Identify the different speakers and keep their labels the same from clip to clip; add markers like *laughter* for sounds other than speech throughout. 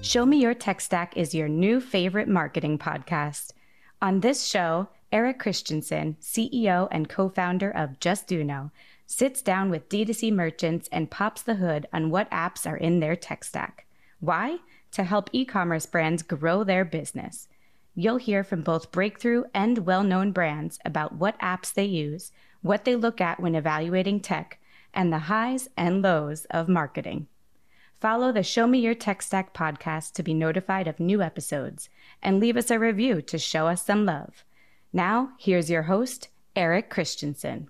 Speaker 1: Show Me Your Tech Stack is your new favorite marketing podcast. On this show, Eric Christensen, CEO and co founder of Justuno, sits down with D2C merchants and pops the hood on what apps are in their tech stack. Why? To help e commerce brands grow their business. You'll hear from both breakthrough and well known brands about what apps they use, what they look at when evaluating tech, and the highs and lows of marketing. Follow the Show Me Your Tech Stack podcast to be notified of new episodes and leave us a review to show us some love. Now, here's your host, Eric Christensen.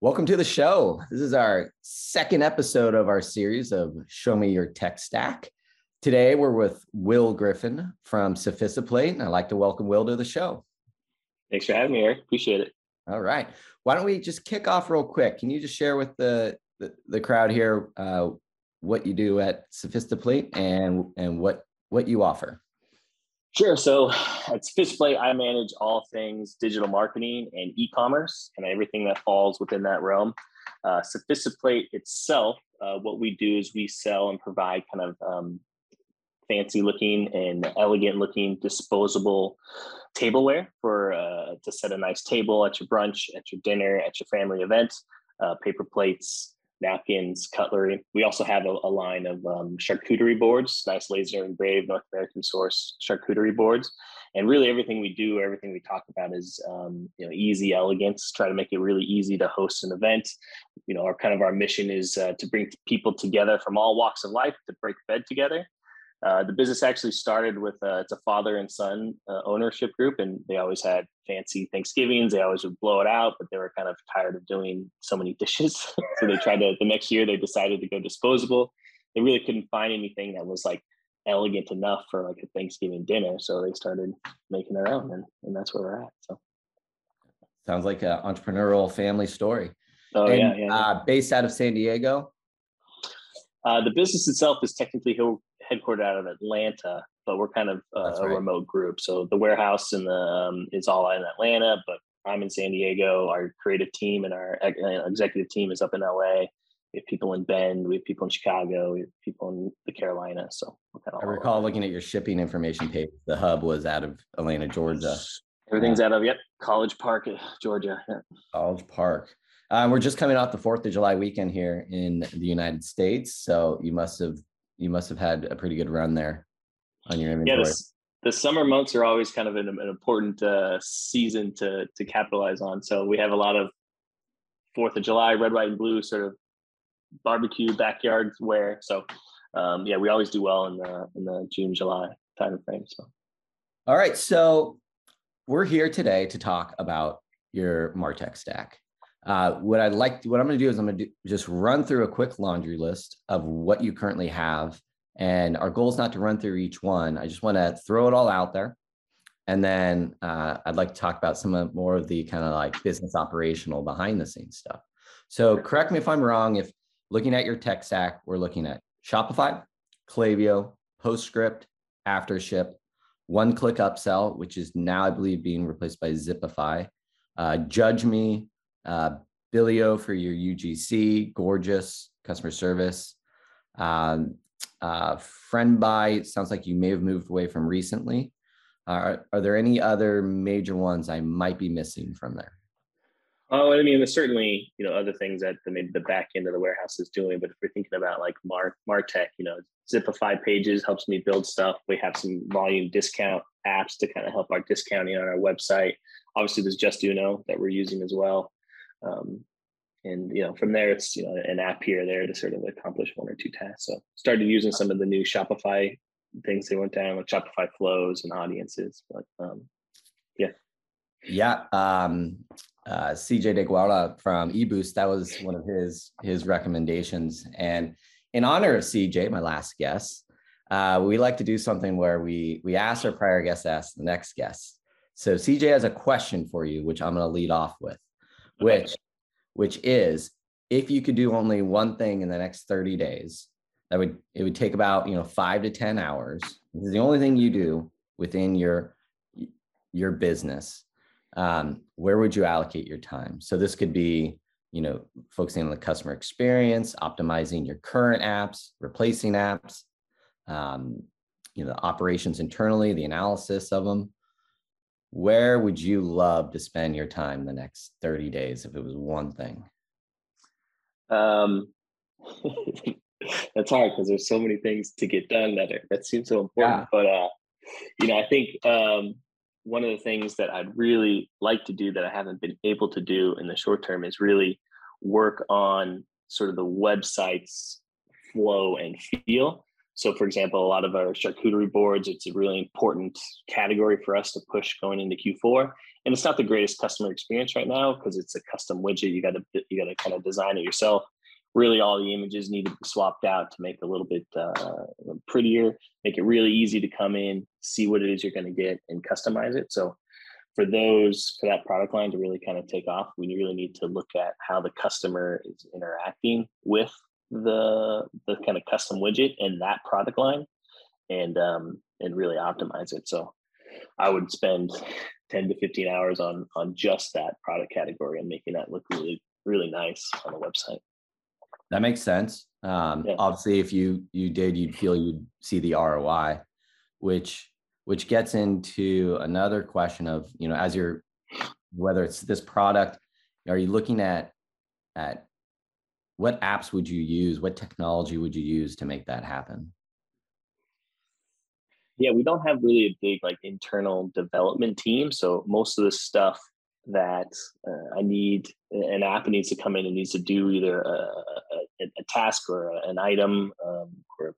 Speaker 2: Welcome to the show. This is our second episode of our series of Show Me Your Tech Stack. Today, we're with Will Griffin from Sophistiplate, and I'd like to welcome Will to the show.
Speaker 3: Thanks for having me, Eric. Appreciate it.
Speaker 2: All right. Why don't we just kick off real quick? Can you just share with the the, the crowd here uh, what you do at Sophistiplate and and what what you offer?
Speaker 3: Sure. So at Sophistiplate, I manage all things digital marketing and e-commerce and everything that falls within that realm. Uh, Sophistiplate itself, uh, what we do is we sell and provide kind of um, fancy looking and elegant looking disposable tableware for uh, to set a nice table at your brunch, at your dinner, at your family event. Uh, paper plates, napkins, cutlery. We also have a, a line of um, charcuterie boards, nice laser engraved North American source charcuterie boards. And really, everything we do, everything we talk about is um, you know easy elegance. Try to make it really easy to host an event. You know, our kind of our mission is uh, to bring people together from all walks of life to break bread together uh, the business actually started with uh, it's a father and son uh, ownership group, and they always had fancy Thanksgivings. They always would blow it out, but they were kind of tired of doing so many *laughs* dishes. so they tried to. The next year, they decided to go disposable. They really couldn't find anything that was like elegant enough for like a Thanksgiving dinner, so they started making their own, and, and that's where we're at. So
Speaker 2: sounds like an entrepreneurial family story.
Speaker 3: Oh and, yeah, yeah.
Speaker 2: Uh, based out of San Diego.
Speaker 3: Uh, the business itself is technically headquartered out of Atlanta, but we're kind of uh, a remote group. So the warehouse and the um, is all in Atlanta, but I'm in San Diego. Our creative team and our uh, executive team is up in LA. We have people in Bend. We have people in Chicago. We have people in the Carolinas. So
Speaker 2: kind of I recall looking at your shipping information page. The hub was out of Atlanta, Georgia.
Speaker 3: Everything's out of yep, College Park, Georgia. Yep.
Speaker 2: College Park. Um, we're just coming off the Fourth of July weekend here in the United States, so you must have you must have had a pretty good run there on your inventory.
Speaker 3: Yeah, the summer months are always kind of an, an important uh, season to to capitalize on. So we have a lot of Fourth of July, red, white, and blue sort of barbecue backyard wear. So um, yeah, we always do well in the in the June July time frame. So
Speaker 2: all right, so we're here today to talk about your Martech stack. Uh, what I'd like, to, what I'm going to do is I'm going to do, just run through a quick laundry list of what you currently have. And our goal is not to run through each one. I just want to throw it all out there. And then uh, I'd like to talk about some of more of the kind of like business operational behind the scenes stuff. So correct me if I'm wrong. If looking at your tech stack, we're looking at Shopify, Klaviyo, PostScript, AfterShip, one click upsell, which is now, I believe, being replaced by Zipify, uh, Judge Me, uh, Billio for your UGC, Gorgias customer service. Um, uh, FriendBuy sounds like you may have moved away from recently. Are, are there any other major ones I might be missing from there?
Speaker 3: Oh, I mean, there's certainly you know other things that the, maybe the back end of the warehouse is doing. But if we're thinking about like Mar Martech, you know, Zipify pages helps me build stuff. We have some volume discount apps to kind of help our discounting on our website. Obviously, there's Just Justuno that we're using as well. Um, and you know, from there, it's you know an app here or there to sort of accomplish one or two tasks. So started using some of the new Shopify things they went down with Shopify flows and audiences. But um, yeah,
Speaker 2: yeah. Um, uh, CJ DeGuara from eBoost, that was one of his his recommendations. And in honor of CJ, my last guest, uh, we like to do something where we we ask our prior guest, ask the next guest. So CJ has a question for you, which I'm going to lead off with which which is if you could do only one thing in the next 30 days that would it would take about you know five to ten hours. This is the only thing you do within your your business. Um, where would you allocate your time? So this could be you know focusing on the customer experience optimizing your current apps replacing apps um, you know the operations internally, the analysis of them. Where would you love to spend your time the next 30 days if it was one thing?
Speaker 3: Um, *laughs* that's hard because there's so many things to get done that are, that seem so important. Yeah. But uh, you know, I think um, one of the things that I'd really like to do that I haven't been able to do in the short term is really work on sort of the website's flow and feel. So, for example, a lot of our charcuterie boards, it's a really important category for us to push going into Q4. And it's not the greatest customer experience right now because it's a custom widget. You got to you got to kind of design it yourself. Really, all the images need to be swapped out to make it a little bit uh, prettier, make it really easy to come in, see what it is you're going to get, and customize it. So, for those for that product line to really kind of take off, we really need to look at how the customer is interacting with the the kind of custom widget in that product line and um and really optimize it. So i would spend 10 to 15 hours on on just that product category and making that look really really nice on the website.
Speaker 2: That makes sense. Um yeah. obviously if you you did you'd feel you'd see the roi which which gets into another question of you know as you're whether it's this product are you looking at at what apps would you use? What technology would you use to make that happen?
Speaker 3: Yeah, we don't have really a big like internal development team. So most of the stuff that uh, I need, an app needs to come in and needs to do either a, a, a task or a, an item um, or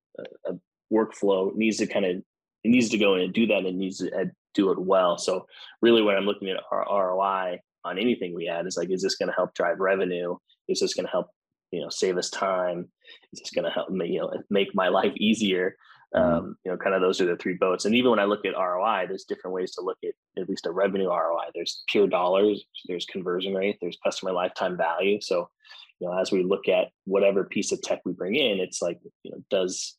Speaker 3: a, workflow needs to kind of it needs to go in and do that and needs to do it well. So really, when I'm looking at our ROI on anything we add is like, is this going to help drive revenue? Is this going to help you know save us time. It's just going to help me you know make my life easier. Mm-hmm. um, you know kind of those are the three boats. And even when i look at roi there's different ways to look at at least a revenue roi there's pure dollars there's conversion rate there's customer lifetime value. So you know as we look at whatever piece of tech we bring in it's like you know does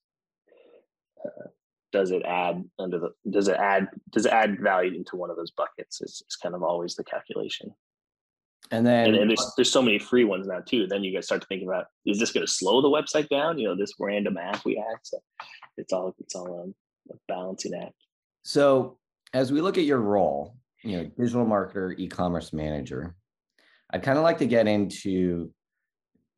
Speaker 3: uh, does it add under the does it add does it add value into one of those buckets? It's, it's kind of always the calculation
Speaker 2: and then
Speaker 3: and, and, there's there's so many free ones now too. Then you guys start to think about is this going to slow the website down? You know, this random app we add. So it's all it's all um, a balancing act.
Speaker 2: So as we look at your role, you know, digital marketer, e-commerce manager, I'd kind of like to get into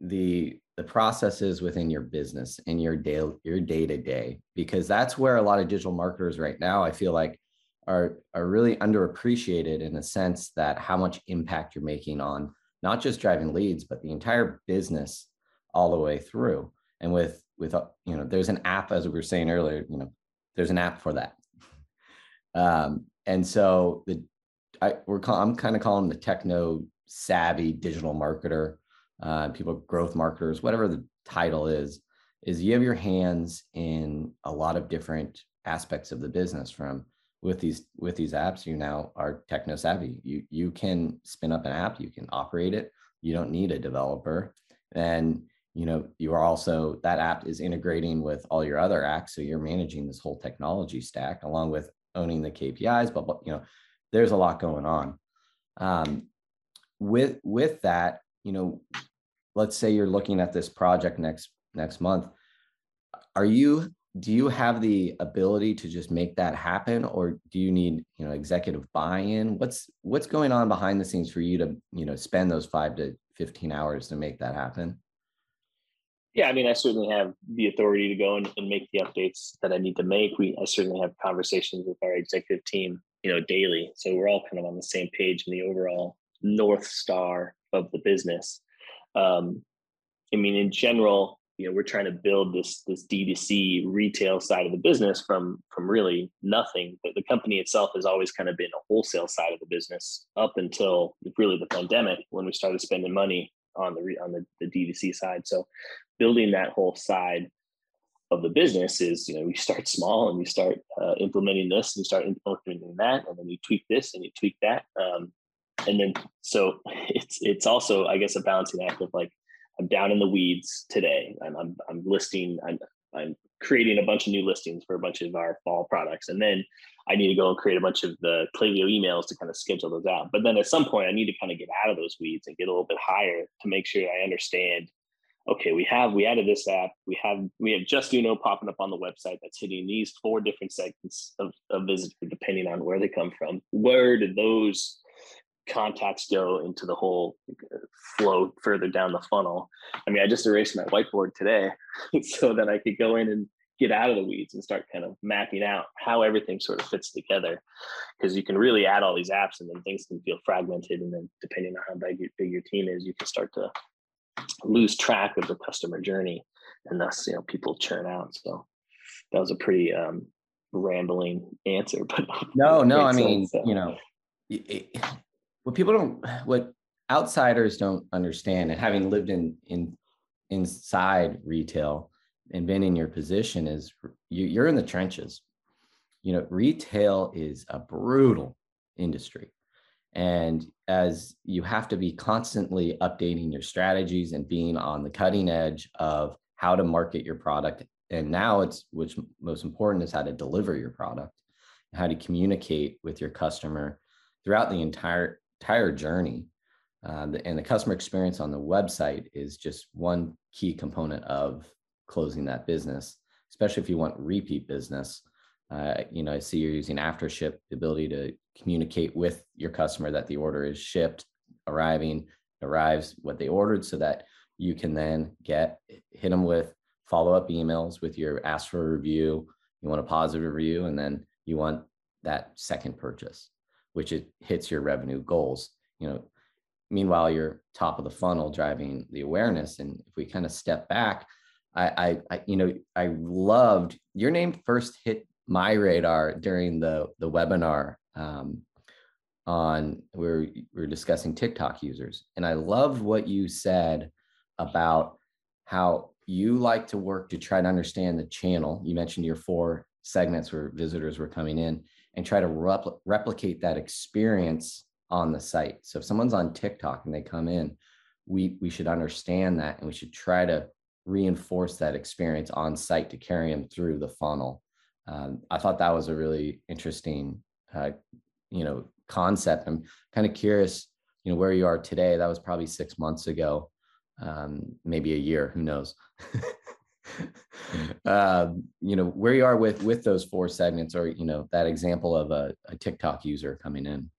Speaker 2: the the processes within your business and your day your day to day because that's where a lot of digital marketers right now I feel like are are really underappreciated in the sense that how much impact you're making on not just driving leads but the entire business all the way through. And with with uh, you know there's an app as we were saying earlier you know there's an app for that. *laughs* Um, and so the I, we're call, I'm kind of calling the techno savvy digital marketer, uh, people growth marketers, whatever the title is, is you have your hands in a lot of different aspects of the business from with these with these apps you now are techno savvy. You you can spin up an app you can operate it. You don't need a developer. And you know you are also that app is integrating with all your other apps so you're managing this whole technology stack along with owning the kpis but you know there's a lot going on. Um, with with that you know let's say you're looking at this project next next month. Are you do you have the ability to just make that happen or do you need you know executive buy-in? What's what's going on behind the scenes for you to you know spend those 5 to 15 hours to make that happen?
Speaker 3: Yeah i mean i certainly have the authority to go and, and make the updates that i need to make. We i certainly have conversations with our executive team you know daily. So we're all kind of on the same page in the overall north star of the business. Um, i mean in general you know we're trying to build this this D2C retail side of the business from from really nothing. But the company itself has always kind of been a wholesale side of the business up until really the pandemic when we started spending money on the on the, the D2C side. So building that whole side of the business is you know we start small and we start uh, implementing this and you start implementing that and then you tweak this and you tweak that um, and then so *laughs* it's it's also I guess a balancing act of like I'm down in the weeds today. I'm, I'm, I'm listing, I'm, I'm creating a bunch of new listings for a bunch of our fall products. And then I need to go and create a bunch of the Klaviyo emails to kind of schedule those out. But then at some point, I need to kind of get out of those weeds and get a little bit higher to make sure I understand okay, we have we added this app, we have we have just you know popping up on the website that's hitting these four different segments of, of visitor depending on where they come from. Where did those contacts go into the whole flow further down the funnel? I mean, I just erased my whiteboard today *laughs* so that I could go in and get out of the weeds and start kind of mapping out how everything sort of fits together because you can really add all these apps and then things can feel fragmented and then depending on how big, big your team is you can start to lose track of the customer journey and thus you know people churn out so that was a pretty um rambling answer *laughs* but
Speaker 2: no no i mean sense, so. you know it, what people don't *sighs* what outsiders don't understand and having lived in in inside retail and been in your position is you, you're in the trenches you know retail is a brutal industry and as you have to be constantly updating your strategies and being on the cutting edge of how to market your product. And now it's which most important is how to deliver your product, how to communicate with your customer throughout the entire entire journey. Uh, and the customer experience on the website is just one key component of closing that business, especially if you want repeat business. Uh, you know, I see you're using AfterShip, the ability to communicate with your customer that the order is shipped, arriving, arrives what they ordered, so that you can then get hit them with follow-up emails with your ask for a review. You want a positive review, and then you want that second purchase, which it hits your revenue goals. You know, meanwhile, you're top of the funnel driving the awareness. And if we kind of step back, I, I, I you know, I loved your name first hit my radar during the the webinar um, on where we were discussing TikTok users, and I loved what you said about how you like to work to try to understand the channel. You mentioned your four segments where visitors were coming in, and try to repl- replicate that experience on the site. So if someone's on TikTok and they come in, we we should understand that, and we should try to reinforce that experience on site to carry them through the funnel um, I thought that was a really interesting, uh, you know, concept. I'm kind of curious, you know, where you are today. That was probably six months ago, um, maybe a year. Who knows? *laughs* *laughs* um, you know, where you are with with those four segments, or you know, that example of a, a TikTok user coming in.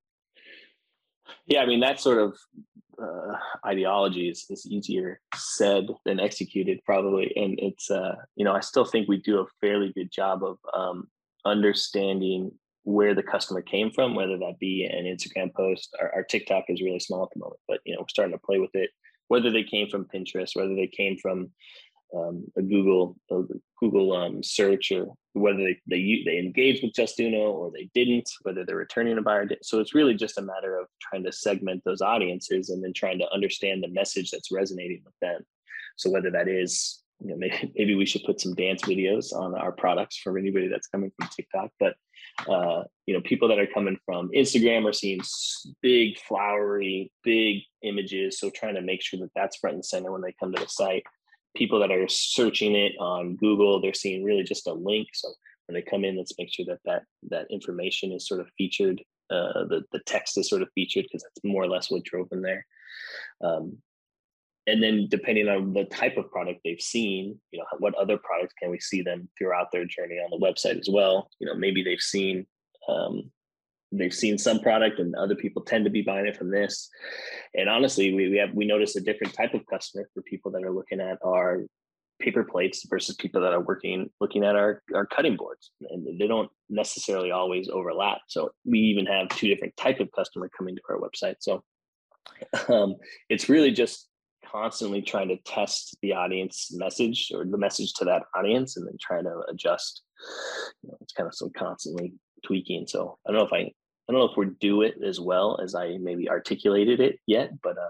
Speaker 3: Yeah, I mean that sort of uh, ideology is, is easier said than executed, probably. And it's uh, you know I still think we do a fairly good job of um, understanding where the customer came from, whether that be an Instagram post. Our, our TikTok is really small at the moment, but you know we're starting to play with it. Whether they came from Pinterest, whether they came from um, a Google a Google um, search or whether they, they they engage with Justuno or they didn't, whether they're returning a buyer. So it's really just a matter of trying to segment those audiences and then trying to understand the message that's resonating with them. So whether that is you know maybe, maybe we should put some dance videos on our products for anybody that's coming from TikTok, but uh, you know people that are coming from Instagram are seeing big flowery, big images. So trying to make sure that that's front and center when they come to the site people that are searching it on Google, they're seeing really just a link. So when they come in, let's make sure that that, that information is sort of featured. Uh, the, the text is sort of featured because that's more or less what drove them there. Um, and then depending on the type of product they've seen, you know, what other products can we see them throughout their journey on the website as well? You know, maybe they've seen um, they've seen some product and other people tend to be buying it from this. And honestly we, we have we notice a different type of customer for people that are looking at our paper plates versus people that are working looking at our, our cutting boards. And they don't necessarily always overlap. So we even have two different type of customer coming to our website. So um, it's really just constantly trying to test the audience message or the message to that audience and then trying to adjust. You know, it's kind of some constantly tweaking. So i don't know if i I don't know if we do it as well as I maybe articulated it yet, but um,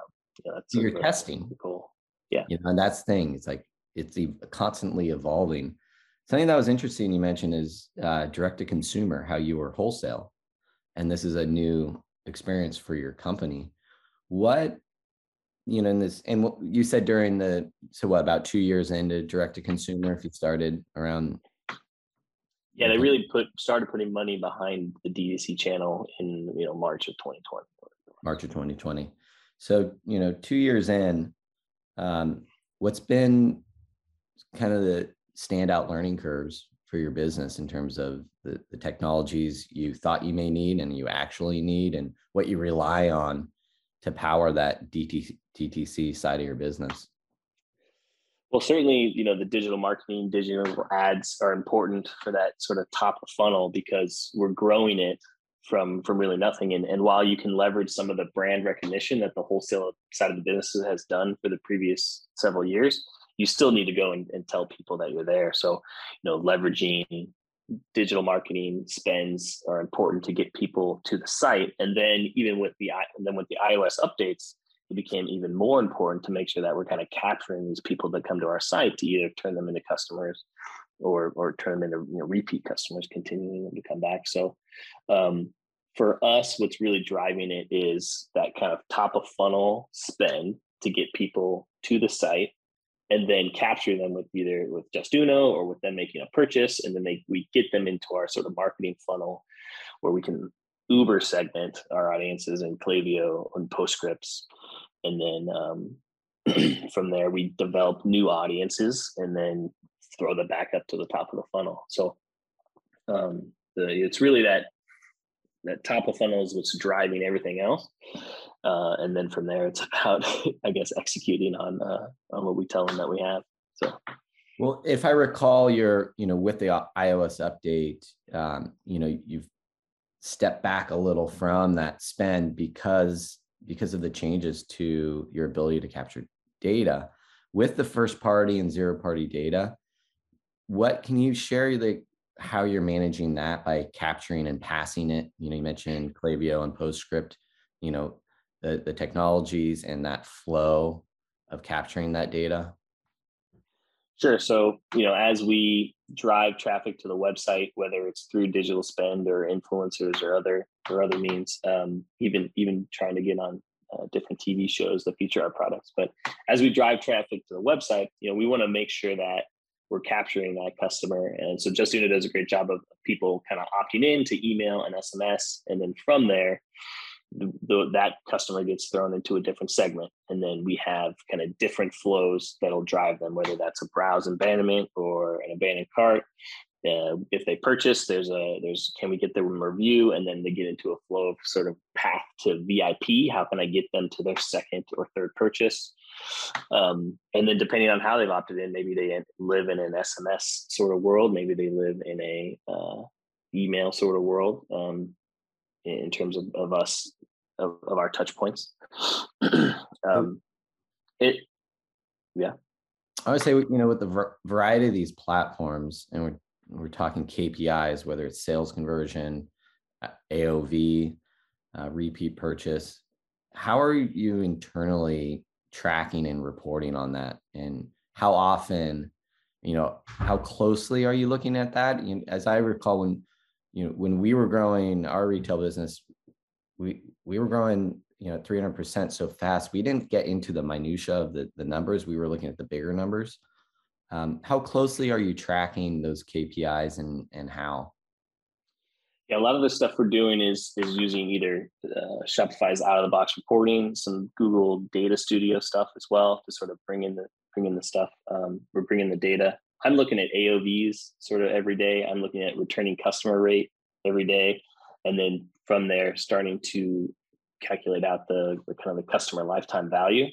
Speaker 2: yeah, that's you're testing.
Speaker 3: Cool. Yeah.
Speaker 2: You know, and that's the thing. It's like it's constantly evolving. Something that was interesting you mentioned is uh, direct to consumer, how you were wholesale, and this is a new experience for your company. What you know in this and what you said during the so what about two years into direct to consumer if you started around
Speaker 3: yeah, they really put started putting money behind the DTC channel in you know March of 2020.
Speaker 2: March of 2020. So you know, two years in, um, what's been kind of the standout learning curves for your business in terms of the, the technologies you thought you may need and you actually need and what you rely on to power that DT, DTC side of your business?
Speaker 3: Well, certainly, you know, the digital marketing, digital ads are important for that sort of top of funnel because we're growing it from from really nothing. And, and while you can leverage some of the brand recognition that the wholesale side of the business has done for the previous several years, you still need to go and, and tell people that you're there. So, you know, leveraging digital marketing spends are important to get people to the site. And then even with the and then with the iOS updates, it became even more important to make sure that we're kind of capturing these people that come to our site to either turn them into customers or or turn them into you know, repeat customers, continuing them to come back. So um, for us, what's really driving it is that kind of top of funnel spend to get people to the site and then capture them with either with Justuno or with them making a purchase. And then they we get them into our sort of marketing funnel where we can uber segment our audiences in Klaviyo and Postscripts. And then um, *clears throat* from there we develop new audiences and then throw them back up to the top of the funnel. So um, the, it's really that that top of funnel is what's driving everything else. Uh, and then from there, it's *laughs* about, I guess, executing on uh, on what we tell them that we have. So,
Speaker 2: well, if I recall, your you know with the iOS update, um, you know you've stepped back a little from that spend because because of the changes to your ability to capture data with the first party and zero party data. What can you share the how you're managing that by capturing and passing it? You know, you mentioned Klaviyo and Postscript. You know, the, the technologies and that flow of capturing that data?
Speaker 3: Sure. So, you know, as we drive traffic to the website, whether it's through digital spend or influencers or other or other means, um, even even trying to get on uh, different TV shows that feature our products. But as we drive traffic to the website, you know, we want to make sure that we're capturing that customer. And so Justuno does a great job of people kind of opting in to email and SMS, and then from there, the, the, that customer gets thrown into a different segment and then we have kind of different flows that'll drive them whether that's a browse abandonment or an abandoned cart. Uh, if they purchase there's a there's can we get them a review? And then they get into a flow of sort of path to vip how can i get them to their second or third purchase? Um, and then depending on how they've opted in maybe they live in an sms sort of world. Maybe they live in a uh, email sort of world. Um, in terms of, of us of, of our touch points. *sniffs* um, it, yeah.
Speaker 2: I would say, you know, with the variety of these platforms, and we're we're talking KPIs, whether it's sales conversion, AOV, uh, repeat purchase. How are you internally tracking and reporting on that, and how often, you know, how closely are you looking at that? You as I recall, when you know when we were growing our retail business, we we were growing you know 300% so fast. We didn't get into the minutia of the, the numbers. We were looking at the bigger numbers. Um, how closely are you tracking those kpis and and how?
Speaker 3: Yeah a lot of the stuff we're doing is is using either uh, shopify's out of the box reporting some google data studio stuff as well to sort of bring in the bring in the stuff. Um, we're bringing the data i'm looking at aovs sort of every day i'm looking at returning customer rate every day and then from there starting to calculate out the, the kind of the customer lifetime value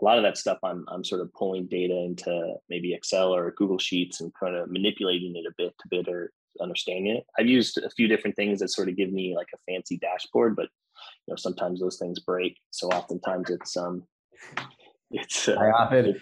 Speaker 3: a lot of that stuff I'm I'm sort of pulling data into maybe Excel or Google Sheets and kind of manipulating it a bit to better understand it. I've used a few different things that sort of give me like a fancy dashboard, but you know sometimes those things break. So oftentimes it's um it's uh,
Speaker 2: I often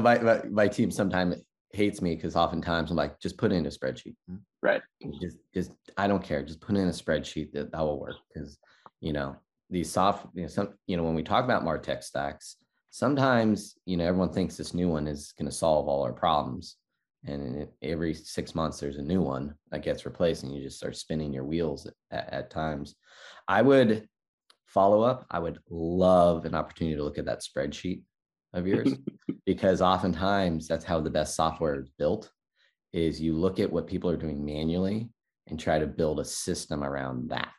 Speaker 2: my, my, my team sometimes hates me because oftentimes I'm like, just put in a spreadsheet. Mm-hmm.
Speaker 3: Right.
Speaker 2: Just, just, I don't care. Just put in a spreadsheet that that will work because, you know, these soft, you know, some, you know, when we talk about Martech stacks, sometimes, you know, everyone thinks this new one is going to solve all our problems. And every six months, there's a new one that gets replaced, and you just start spinning your wheels at, at times. I would follow up. I would love an opportunity to look at that spreadsheet of yours *laughs* because oftentimes that's how the best software is built is you look at what people are doing manually and try to build a system around that.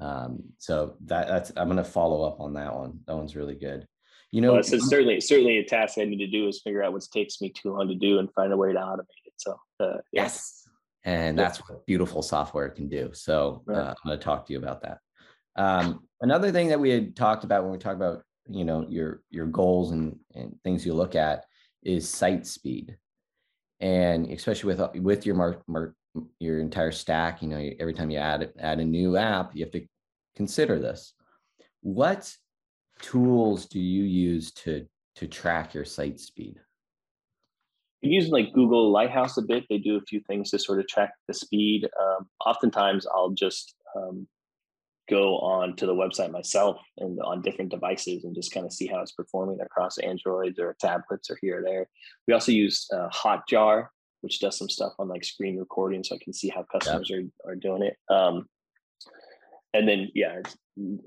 Speaker 2: Um, so that, that's i'm going to follow up on that one. That one's really good. You know,
Speaker 3: well, so certainly certainly a task I need to do is figure out what takes me too long to do and find a way to automate it. So uh,
Speaker 2: yes, and that's what beautiful software can do. So uh, I'm going to talk to you about that. Um, another thing that we had talked about when we talk about you know your your goals and, and things you look at is site speed. And especially with with your mark, mark your entire stack you know every time you add add a new app you have to consider this. What tools do you use to to track your site speed?
Speaker 3: I'm using like google lighthouse a bit. They do a few things to sort of track the speed. Um, oftentimes i'll just um, go on to the website myself and on different devices and just kind of see how it's performing across Androids or tablets or here or there. We also use uh, Hotjar, which does some stuff on like screen recording, so I can see how customers yeah. are, are doing it. Um, and then yeah,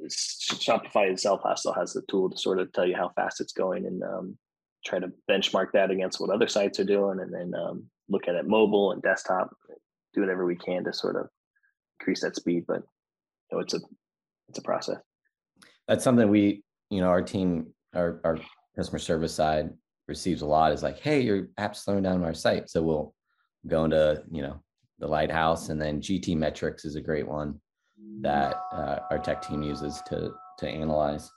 Speaker 3: Shopify itself also has the tool to sort of tell you how fast it's going and um, try to benchmark that against what other sites are doing, and then um, look at it mobile and desktop, do whatever we can to sort of increase that speed. But know, it's a it's a process.
Speaker 2: That's something we, you know, our team, our our customer service side receives a lot is like, hey, your app's slowing down our site. So we'll go into, you know, the lighthouse and then GTmetrix is a great one that uh, our tech team uses to to analyze.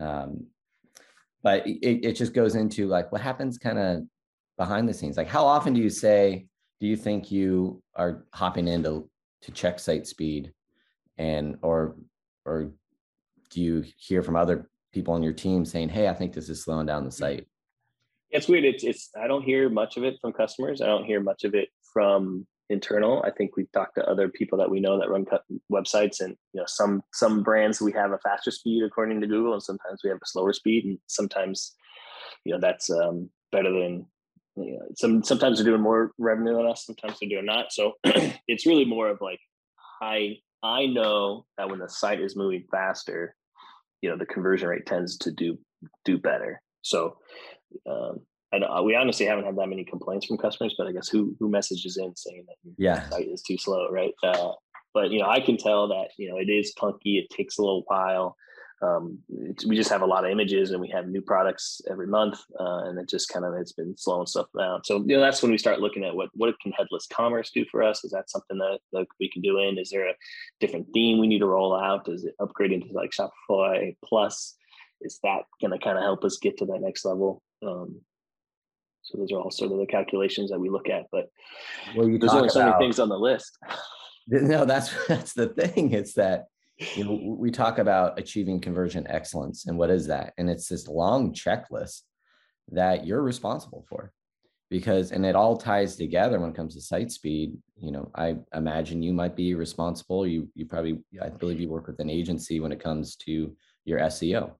Speaker 2: Um, but it, it just goes into like what happens kind of behind the scenes. Like how often do you say, do you think you are hopping in to, to check site speed and or or do you hear from other people on your team saying hey i think this is slowing down the site?
Speaker 3: It's weird it's it's i don't hear much of it from customers i don't hear much of it from internal i think we've talked to other people that we know that run websites and you know some some brands we have a faster speed according to google and sometimes we have a slower speed and sometimes you know that's um, better than you know, some sometimes they're doing more revenue than us sometimes they're doing not so *clears throat* it's really more of like high I know that when the site is moving faster, you know, the conversion rate tends to do do better. So, um, and uh, we honestly haven't had that many complaints from customers, but I guess who who messages in saying that your
Speaker 2: yeah.
Speaker 3: site is too slow, right? Uh, but you know, I can tell that you know it is clunky. It takes a little while um, we just have a lot of images and we have new products every month uh, and it just kind of it's been slowing stuff down. So you know that's when we start looking at what what can headless commerce do for us? Is that something that, that we can do in? Is there a different theme we need to roll out? Is it upgrading to like shopify plus? Is that going to kind of help us get to that next level? Um, so those are all sort of the calculations that we look at but well, there's only so many things on the list. *laughs*
Speaker 2: No that's *laughs* that's the thing it's that you know we talk about achieving conversion excellence and what is that? And it's this long checklist that you're responsible for because and it all ties together when it comes to site speed. You know i imagine you might be responsible. You you probably i believe you work with an agency when it comes to your seo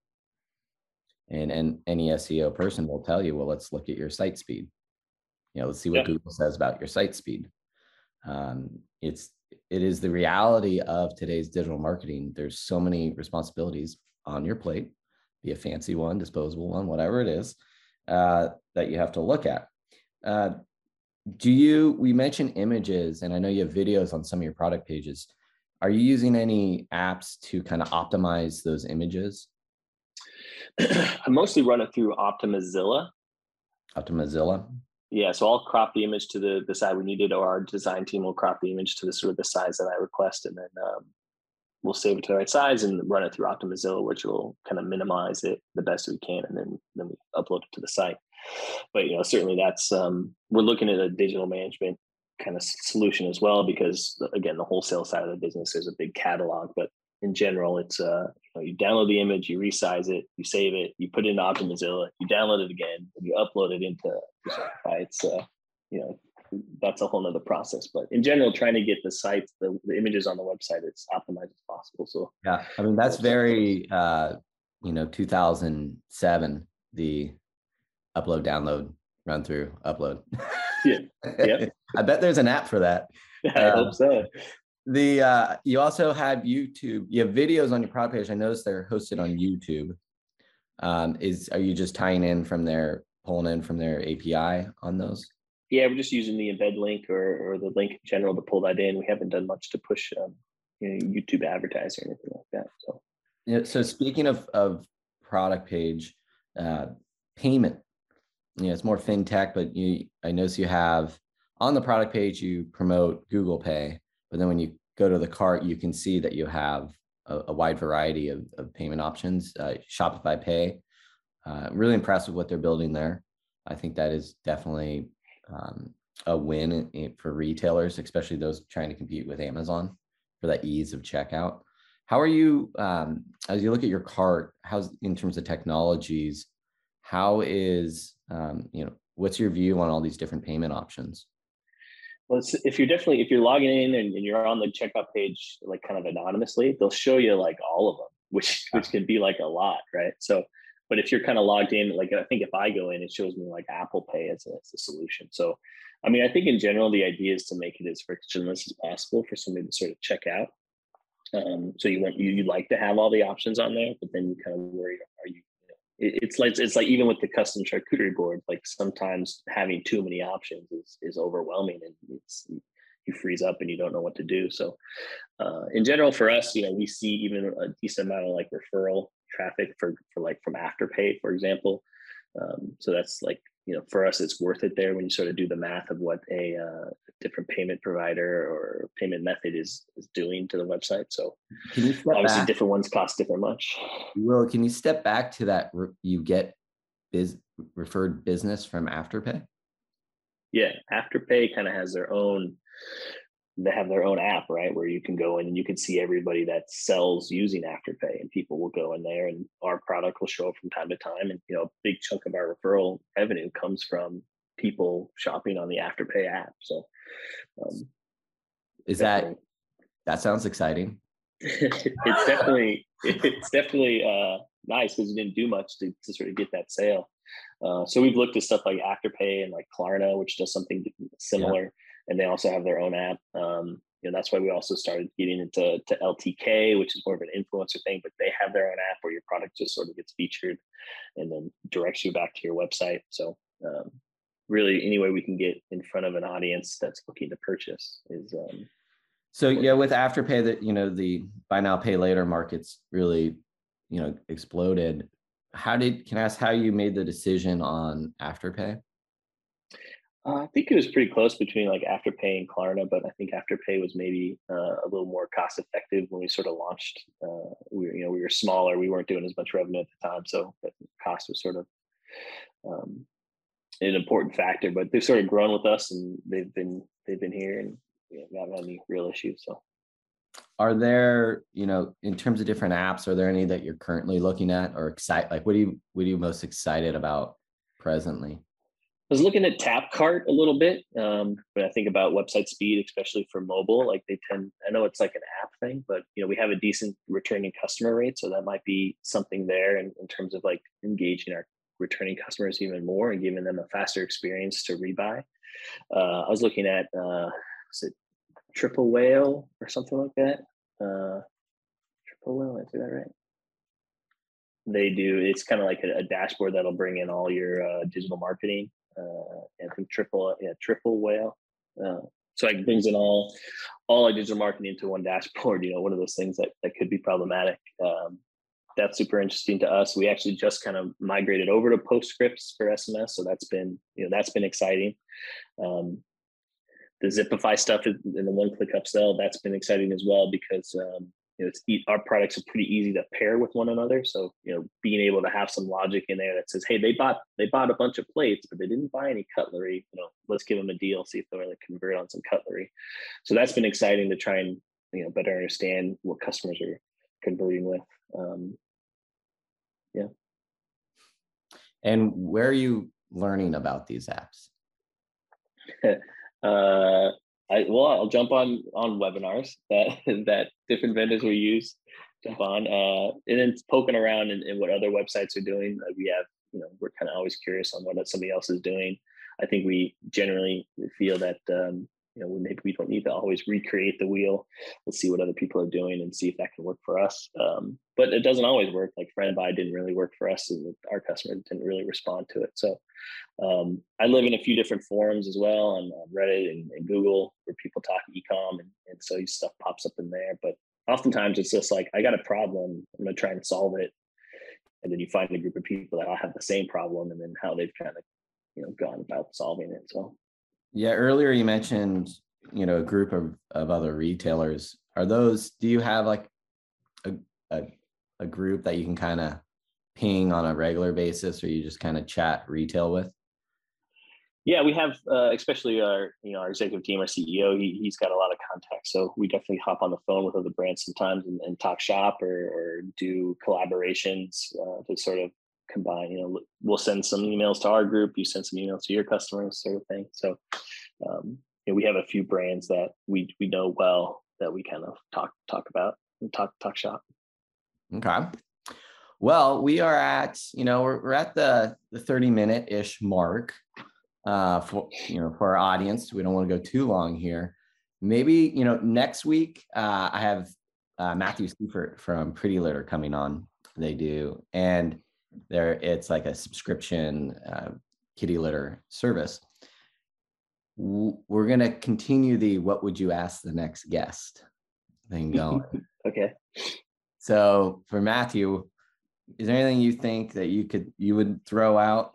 Speaker 2: and and any seo person will tell you well let's look at your site speed. You know let's see what yeah. google says about your site speed. Um, it's it is the reality of today's digital marketing. There's so many responsibilities on your plate, be a fancy one, disposable one, whatever it is, uh, that you have to look at. Uh, do you, we mentioned images, and I know you have videos on some of your product pages. Are you using any apps to kind of optimize those images? *clears throat*
Speaker 3: I mostly run it through Optimizilla.
Speaker 2: Optimizilla
Speaker 3: yeah, so I'll crop the image to the the size we needed, or our design team will crop the image to the sort of the size that I request, and then um, we'll save it to the right size and run it through Optimizilla, which will kind of minimize it the best we can, and then then we upload it to the site. But you know, certainly that's um, we're looking at a digital management kind of solution as well, because again, the wholesale side of the business is a big catalog, but in general, it's uh, you, download the image, you resize it, you save it, you put it into Optimizilla, you download it again, and you upload it into Shopify. It's uh, you know, that's a whole nother process. But in general, trying to get the site, the, the images on the website as optimized as possible. So
Speaker 2: yeah, I mean that's very uh, you know 2007 the upload download run through upload.
Speaker 3: Yeah, *laughs* yeah.
Speaker 2: I bet there's an app for that. *laughs*
Speaker 3: I um, hope so
Speaker 2: the uh, you also have YouTube. You have videos on your product page. I noticed they're hosted on YouTube. Um, is are you just tying in from their pulling in from their API on those?
Speaker 3: Yeah, we're just using the embed link or, or the link in general to pull that in. We haven't done much to push um, you know, YouTube advertising or anything like that. So
Speaker 2: yeah. So speaking of of product page, uh, payment. You know, it's more fintech, but you I notice you have on the product page you promote Google Pay, but then when you go to the cart, you can see that you have a, a wide variety of, of payment options. Uh, Shopify Pay, uh, really impressed with what they're building there. I think that is definitely um, a win in, for retailers, especially those trying to compete with Amazon for that ease of checkout. How are you um, as you look at your cart? How's in terms of technologies? How is um, you know what's your view on all these different payment options?
Speaker 3: Well, if you're definitely if you're logging in and, and, you're on the checkout page like kind of anonymously, they'll show you like all of them, *laughs* which which can be like a lot, right? So, but if you're kind of logged in, like I think if I go in, it shows me like Apple Pay as a, as a solution. So, I mean, I think in general the idea is to make it as frictionless as possible for somebody to sort of check out. Um, so you want you you like to have all the options on there, but then you kind of worry, it's like it's like even with the custom charcuterie board like sometimes having too many options is, is overwhelming and it's you freeze up and you don't know what to do. So uh, in general for us you know we see even a decent amount of like referral traffic for for like from afterpay for example. Um, so that's like you know for us it's worth it there when you sort of do the math of what a uh, different payment provider or payment method is is doing to the website. So obviously back? different ones cost different much.
Speaker 2: Will, can you step back to that you get biz referred business from afterpay?
Speaker 3: Yeah. Afterpay kind of has their own they have their own app, right, where you can go in and you can see everybody that sells using Afterpay, and people will go in there, and our product will show up from time to time. And you know, a big chunk of our referral revenue comes from people shopping on the Afterpay app. So, um,
Speaker 2: is that that sounds exciting? *laughs*
Speaker 3: it's definitely it's definitely uh, nice because you didn't do much to, to sort of get that sale. Uh, so we've looked at stuff like Afterpay and like Klarna, which does something similar. And they also have their own app. Um, you know, that's why we also started getting into to LTK, which is more of an influencer thing, but they have their own app where your product just sort of gets featured and then directs you back to your website. So um, really any way we can get in front of an audience that's looking to purchase is um,
Speaker 2: so yeah with afterpay that you know the buy now pay later markets really you know exploded how did can i ask how you made the decision on afterpay
Speaker 3: uh, I think it was pretty close between like Afterpay and Klarna, but I think Afterpay was maybe uh, a little more cost effective when we sort of launched. Uh, we were, you know, we were smaller, we weren't doing as much revenue at the time, so cost was sort of um, an important factor. But they've sort of grown with us, and they've been they've been here, and not had any real issues. So,
Speaker 2: are there, you know, in terms of different apps, are there any that you're currently looking at or excited? Like, what are you what are you most excited about presently?
Speaker 3: I was looking at Tapcart a little bit, um, but I think about website speed, especially for mobile. Like they tend, I know it's like an app thing, but you know we have a decent returning customer rate, so that might be something there in, in terms of like engaging our returning customers even more and giving them a faster experience to rebuy. Uh, I was looking at, uh, is it Triple Whale or something like that? Uh, Triple Whale, I say that right? They do. It's kind of like a, a, dashboard that'll bring in all your uh, digital marketing I think triple yeah triple whale. Uh, so it brings in all all our digital marketing into one dashboard. You know, one of those things that that could be problematic. Um, that's super interesting to us. We actually just kind of migrated over to PostScripts for SMS, so that's been you know that's been exciting. Um, the Zipify stuff and the one-click upsell that's been exciting as well because um, you know, it's our products are pretty easy to pair with one another. So, you know, being able to have some logic in there that says, hey, they bought they bought a bunch of plates, but they didn't buy any cutlery. You know, let's give them a deal, see if they're going to convert on some cutlery. So that's been exciting to try and you know better understand what customers are converting with. Um, yeah.
Speaker 2: And where are you learning about these apps? *laughs*
Speaker 3: uh, I well, I'll jump on on webinars that *laughs* that different vendors will use. Jump on, uh, and then poking around in what other websites are doing. Uh, we have, you know, we're kind of always curious on what somebody else is doing. I think we generally feel that um, you know maybe we don't need to always recreate the wheel. Let's see what other people are doing and see if that can work for us. Um, but it doesn't always work. Like friend buy didn't really work for us and our customers didn't really respond to it. So um, i live in a few different forums as well on, reddit and, and, google where people talk ecom and, and so stuff pops up in there. But oftentimes it's just like i got a problem i'm to try and solve it. And then you find a group of people that all have the same problem and then how they've kind of you know gone about solving it so
Speaker 2: yeah earlier you mentioned you know a group of, of other retailers are those do you have like a, a, a group that you can kind of ping on a regular basis or you just kind of chat retail with
Speaker 3: yeah, we have, uh, especially our you know our executive team, our CEO. He he's got a lot of contacts, so we definitely hop on the phone with other brands sometimes and, and talk shop or, or do collaborations uh, to sort of combine. You know, we'll send some emails to our group, you send some emails to your customers, sort of thing. So, um, you know, we have a few brands that we we know well that we kind of talk talk about and talk talk shop.
Speaker 2: Okay. Well, we are at, you know, we're, we're at the, the 30 minute ish mark uh, for you know for our audience. We don't want to go too long here. Maybe you know next week uh, I have uh, Matthew Seifert from Pretty Litter coming on. They do, and there it's like a subscription uh, kitty litter service. We're gonna continue the "What would you ask the next guest?" thing going. *laughs*
Speaker 3: okay.
Speaker 2: So for Matthew, is there anything you think that you could you would throw out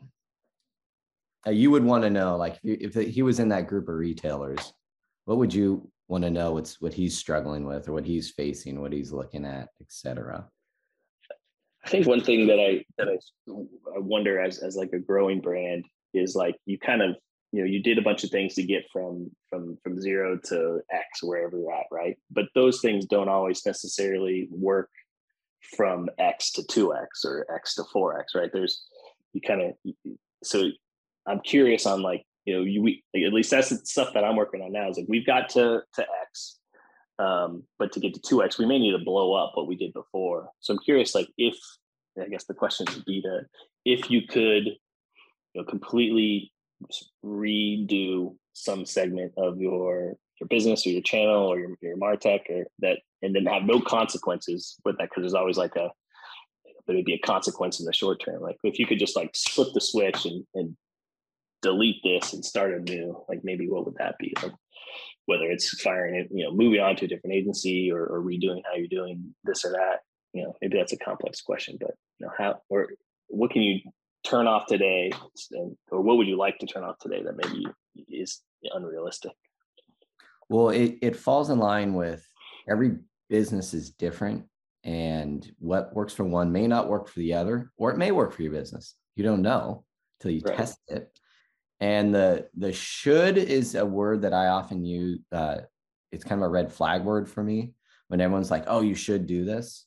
Speaker 2: uh, you would want to know like if, if he was in that group of retailers what would you want to know what's what he's struggling with or what he's facing what he's looking at etc
Speaker 3: i think one thing that i that i, I wonder as as like a growing brand is like you kind of you know you did a bunch of things to get from from from zero to x wherever you're at right? But those things don't always necessarily work from x to 2x or x to 4x right? There's you kind of so I'm curious on like you know you we like, at least that's the stuff that I'm working on now is like we've got to to X, um, but to get to two X we may need to blow up what we did before. So I'm curious like if I guess the question would be to if you could you know completely redo some segment of your your business or your channel or your, your martech or that and then have no consequences with that because there's always like a there it'd be a consequence in the short term like if you could just like flip the switch and, and delete this and start anew, like maybe what would that be? Like whether it's firing it, you know, moving on to a different agency or, or redoing how you're doing this or that. You know, maybe that's a complex question, but you know, how or what can you turn off today, and, or what would you like to turn off today that maybe is unrealistic?
Speaker 2: Well, it it falls in line with every business is different, and what works for one may not work for the other, or it may work for your business. You don't know until you right. test it. And the the should is a word that I often use. Uh, it's kind of a red flag word for me when everyone's like, "Oh, you should do this."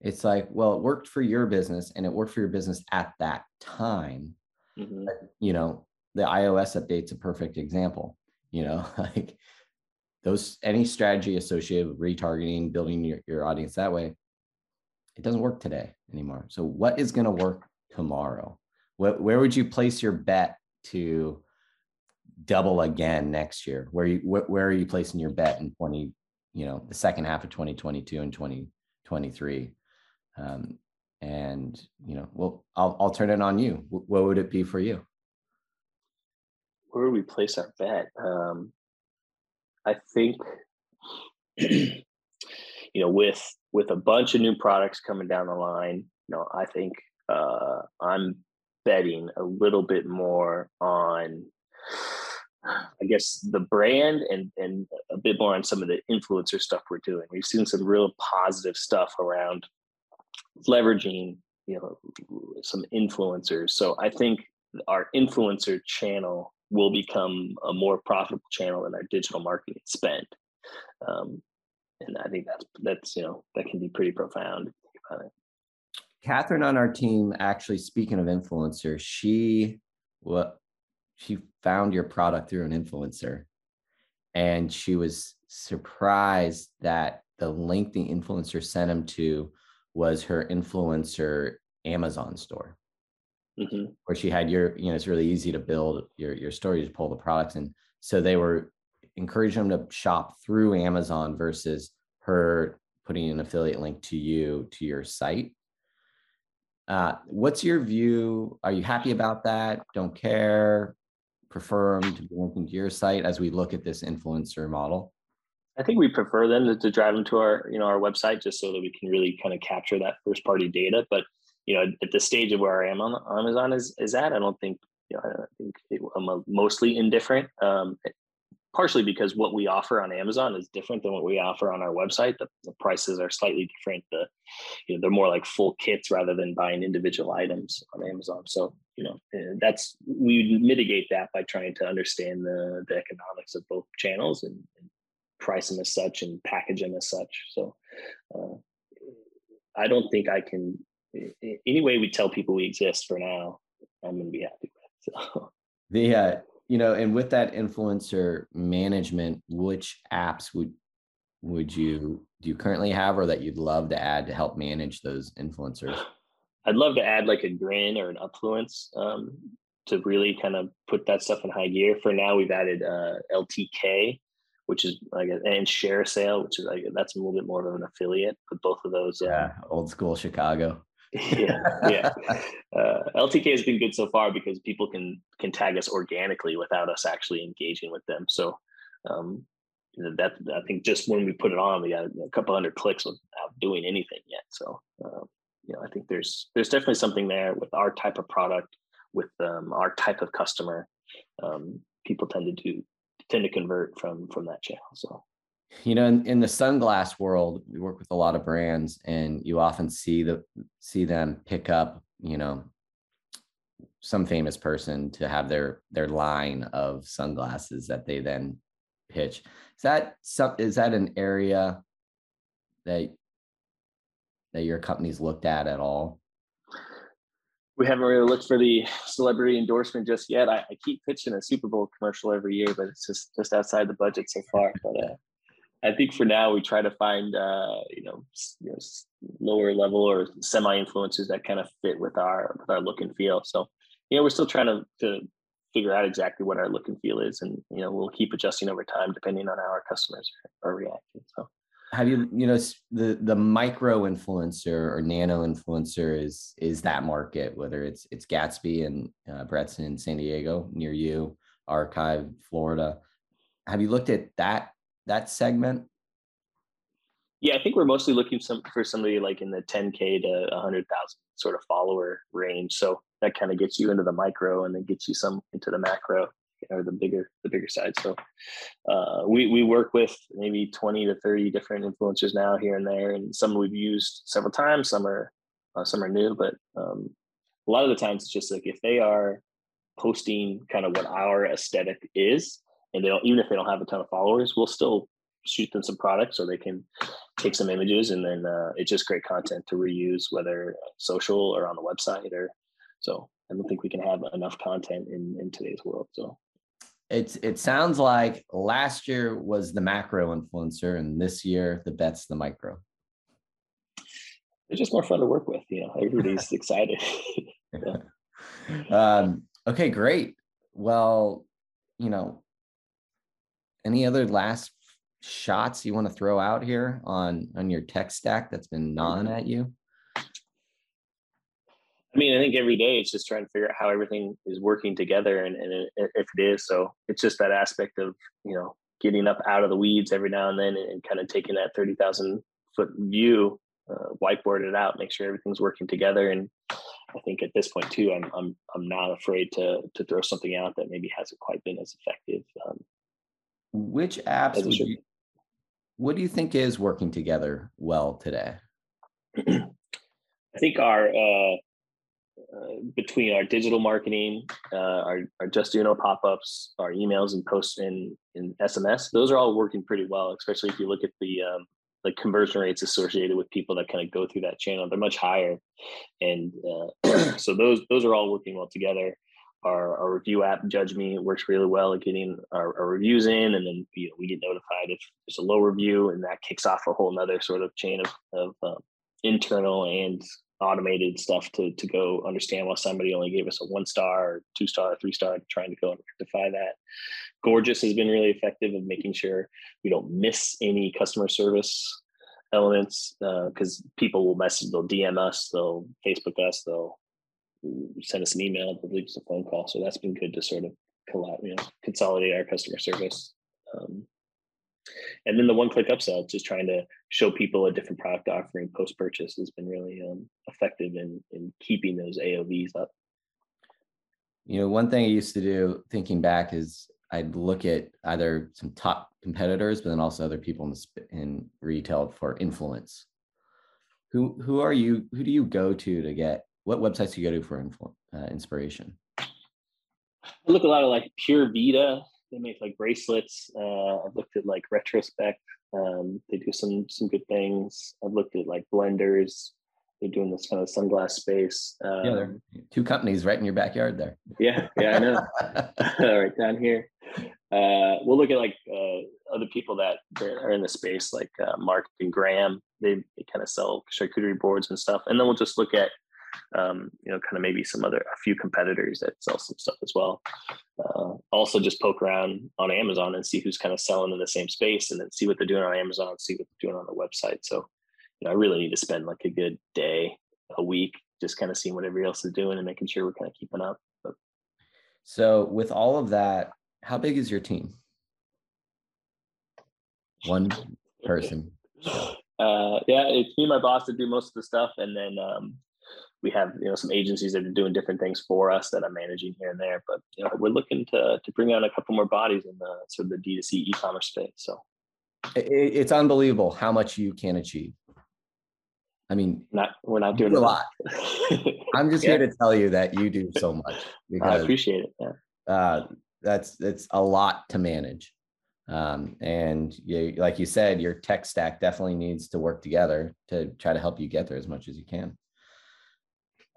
Speaker 2: It's like, well, it worked for your business and it worked for your business at that time. Mm-hmm. But, you know, the iOS update's a perfect example. You know, *laughs* like those any strategy associated with retargeting, building your, your audience that way, it doesn't work today anymore. So what is going to work tomorrow? What, where would you place your bet to double again next year? Where you wh- where are you placing your bet in 20, you know, the second half of 2022 and 2023? Um, and you know, well, I'll I'll turn it on you. W- what would it be for you?
Speaker 3: Where would we place our bet? Um, I think *clears throat* you know, with with a bunch of new products coming down the line, you know, I think uh, I'm betting a little bit more on I guess the brand and and a bit more on some of the influencer stuff we're doing. We've seen some real positive stuff around leveraging, you know, some influencers. So I think our influencer channel will become a more profitable channel than our digital marketing spend. Um, and I think that's that's you know that can be pretty profound.
Speaker 2: Catherine on our team, actually, speaking of influencers, she what she found your product through an influencer, and she was surprised that the link the influencer sent him to was her influencer Amazon store, mm-hmm. where she had your you know it's really easy to build your your store. You just pull the products, and so they were encouraging them to shop through Amazon versus her putting an affiliate link to you to your site uh, what's your view? Are you happy about that? Don't care? Prefer them to be linking to your site as we look at this influencer model?
Speaker 3: I think we prefer them to, to drive them to our, you know, our website just so that we can really kind of capture that first party data. But you know, at the stage of where I am on Amazon is is at, I don't think you know, I think I'm mostly indifferent. Um, partially because what we offer on Amazon is different than what we offer on our website. The, the prices are slightly different. The you know, they're more like full kits rather than buying individual items on Amazon. So you know eh, that's we mitigate that by trying to understand the the economics of both channels and, and price them as such and package them as such. So uh, I don't think I can. Any way we tell people we exist for now, I'm going to be happy with. *laughs* So.
Speaker 2: The uh, you know, and with that influencer management, which apps would would you do you currently have or that you'd love to add to help manage those influencers?
Speaker 3: I'd love to add like a grin or an Upfluence um, to really kind of put that stuff in high gear. For now, we've added uh, LTK, which is like a, and ShareASale, which is like that's a little bit more of an affiliate. But both of those,
Speaker 2: um yeah, um, old school Chicago
Speaker 3: yeah, yeah. *laughs* Uh, LTK has been good so far because people can can tag us organically without us actually engaging with them. So um, you know, that I think just when we put it on, we got a couple hundred clicks without doing anything yet. So uh, you know, I think there's there's definitely something there with our type of product, with um, our type of customer. Um, people tend to do tend to convert from from that channel. So
Speaker 2: you know in, in the sunglass world we work with a lot of brands and you often see the see them pick up you know some famous person to have their their line of sunglasses that they then pitch is that some is that an area that that your company's looked at at all
Speaker 3: we haven't really looked for the celebrity endorsement just yet. I, I, keep pitching a Super Bowl commercial every year, but it's just just outside the budget so far. But uh, I think for now we try to find uh, you, know, you know lower level or semi influencers that kind of fit with our with our look and feel. So you know we're still trying to to figure out exactly what our look and feel is, and you know we'll keep adjusting over time depending on how our customers are, reacting. So
Speaker 2: have you you know the the micro influencer or nano influencer is is that market whether it's it's Gatsby and uh, Brett's in San Diego near you, Archive Florida. Have you looked at that that segment?
Speaker 3: Yeah, I think we're mostly looking some, for somebody like in the 10k to 100,000 sort of follower range. So that kind of gets you into the micro and then gets you some into the macro or the bigger the bigger side. So uh, we we work with maybe 20 to 30 different influencers now here and there, and some we've used several times. Some are uh, some are new, but um, a lot of the times it's just like if they are posting kind of what our aesthetic is and they don't even if they don't have a ton of followers we'll still shoot them some products so they can take some images and then uh, it's just great content to reuse whether social or on the website or so i don't think we can have enough content in in today's world so.
Speaker 2: It's it sounds like last year was the macro influencer and this year the bet's the micro.
Speaker 3: It's just more fun to work with you know everybody's *laughs* excited. *laughs*
Speaker 2: Yeah. um, okay great. Well you know any other last shots you want to throw out here on on your tech stack that's been gnawing at you?
Speaker 3: I mean, I think every day it's just trying to figure out how everything is working together, and, and if it is, so it's just that aspect of you know getting up out of the weeds every now and then, and, and kind of taking that thirty thousand foot view, uh, whiteboard it out, make sure everything's working together, and I think at this point too, I'm I'm I'm not afraid to to throw something out that maybe hasn't quite been as effective. Um,
Speaker 2: which apps would you, what do you think is working together well today?
Speaker 3: I think our uh, uh, between our digital marketing, uh, our, our Justuno pop-ups, our emails and posts in, in SMS, those are all working pretty well, especially if you look at the um, the conversion rates associated with people that kind of go through that channel. They're much higher. And uh, *clears throat* so those those are all working well together our, our review app Judge.me works really well at getting our, our, reviews in and then you know, we get notified if there's a low review and that kicks off a whole nother sort of chain of, of um, internal and automated stuff to, to go understand why somebody only gave us a one star two star three star trying to go and rectify that. Gorgias has been really effective of making sure we don't miss any customer service elements because uh, people will message they'll dm us they'll facebook us they'll send us an email, leave us a phone call. So that's been good to sort of collab, you know, consolidate our customer service. Um, and then the one click upsell, just trying to show people a different product offering post purchase has been really um, effective in in keeping those AOVs up.
Speaker 2: You know, one thing I used to do, thinking back, is I'd look at either some top competitors, but then also other people in, the, in retail for influence. Who who are you? Who do you go to to get? What websites do you go to for influ, uh, inspiration?
Speaker 3: I look a lot of like Pura Vida. They make like bracelets. Uh, I've looked at like Retrospec. Um, they do some some good things. I've looked at like blenders. They're doing this kind of sunglass space. Um,
Speaker 2: yeah, two companies right in your backyard there.
Speaker 3: Yeah, yeah, I know. *laughs* *laughs* right down here. Uh, we'll look at like uh, other people that are in the space, like uh, Mark and Graham. They, they kind of sell charcuterie boards and stuff, and then we'll just look at um, you know, kind of maybe some other, a few competitors that sell some stuff as well. Uh, also, just poke around on Amazon and see who's kind of selling in the same space, and then see what they're doing on Amazon, see what they're doing on the website. So, you know, I really need to spend like a good day, a week, just kind of seeing what everybody else is doing and making sure we're kind of keeping up. But,
Speaker 2: so, with all of that, how big is your team? One person. *sighs*
Speaker 3: Uh, yeah, it's me and my boss that do most of the stuff, and then um, we have you know some agencies that are doing different things for us that I'm managing here and there. But you know, we're looking to to bring on a couple more bodies in the sort of the D2C e-commerce space. So
Speaker 2: it's unbelievable how much you can achieve. I mean,
Speaker 3: not we're not doing
Speaker 2: a lot. I'm just yeah. here to tell you that you do so much. *laughs*
Speaker 3: Because, I appreciate it. Yeah.
Speaker 2: Uh, that's that's a lot to manage. Um, and you, like you said, your tech stack definitely needs to work together to try to help you get there as much as you can.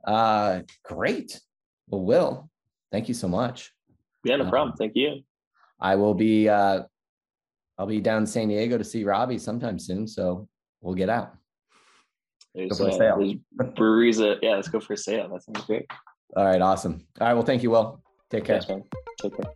Speaker 2: Uh, great. Well, Will, thank you so much.
Speaker 3: Yeah, no problem. Um, thank you.
Speaker 2: I will be uh I'll be down in San Diego to see Robbie sometime soon, so we'll get out.
Speaker 3: There's, go for uh, a sail. *laughs* breweries. Uh, yeah, let's go for a sail. That sounds great.
Speaker 2: All right, awesome. All right, well, thank you, Will. Take care.
Speaker 3: Take care.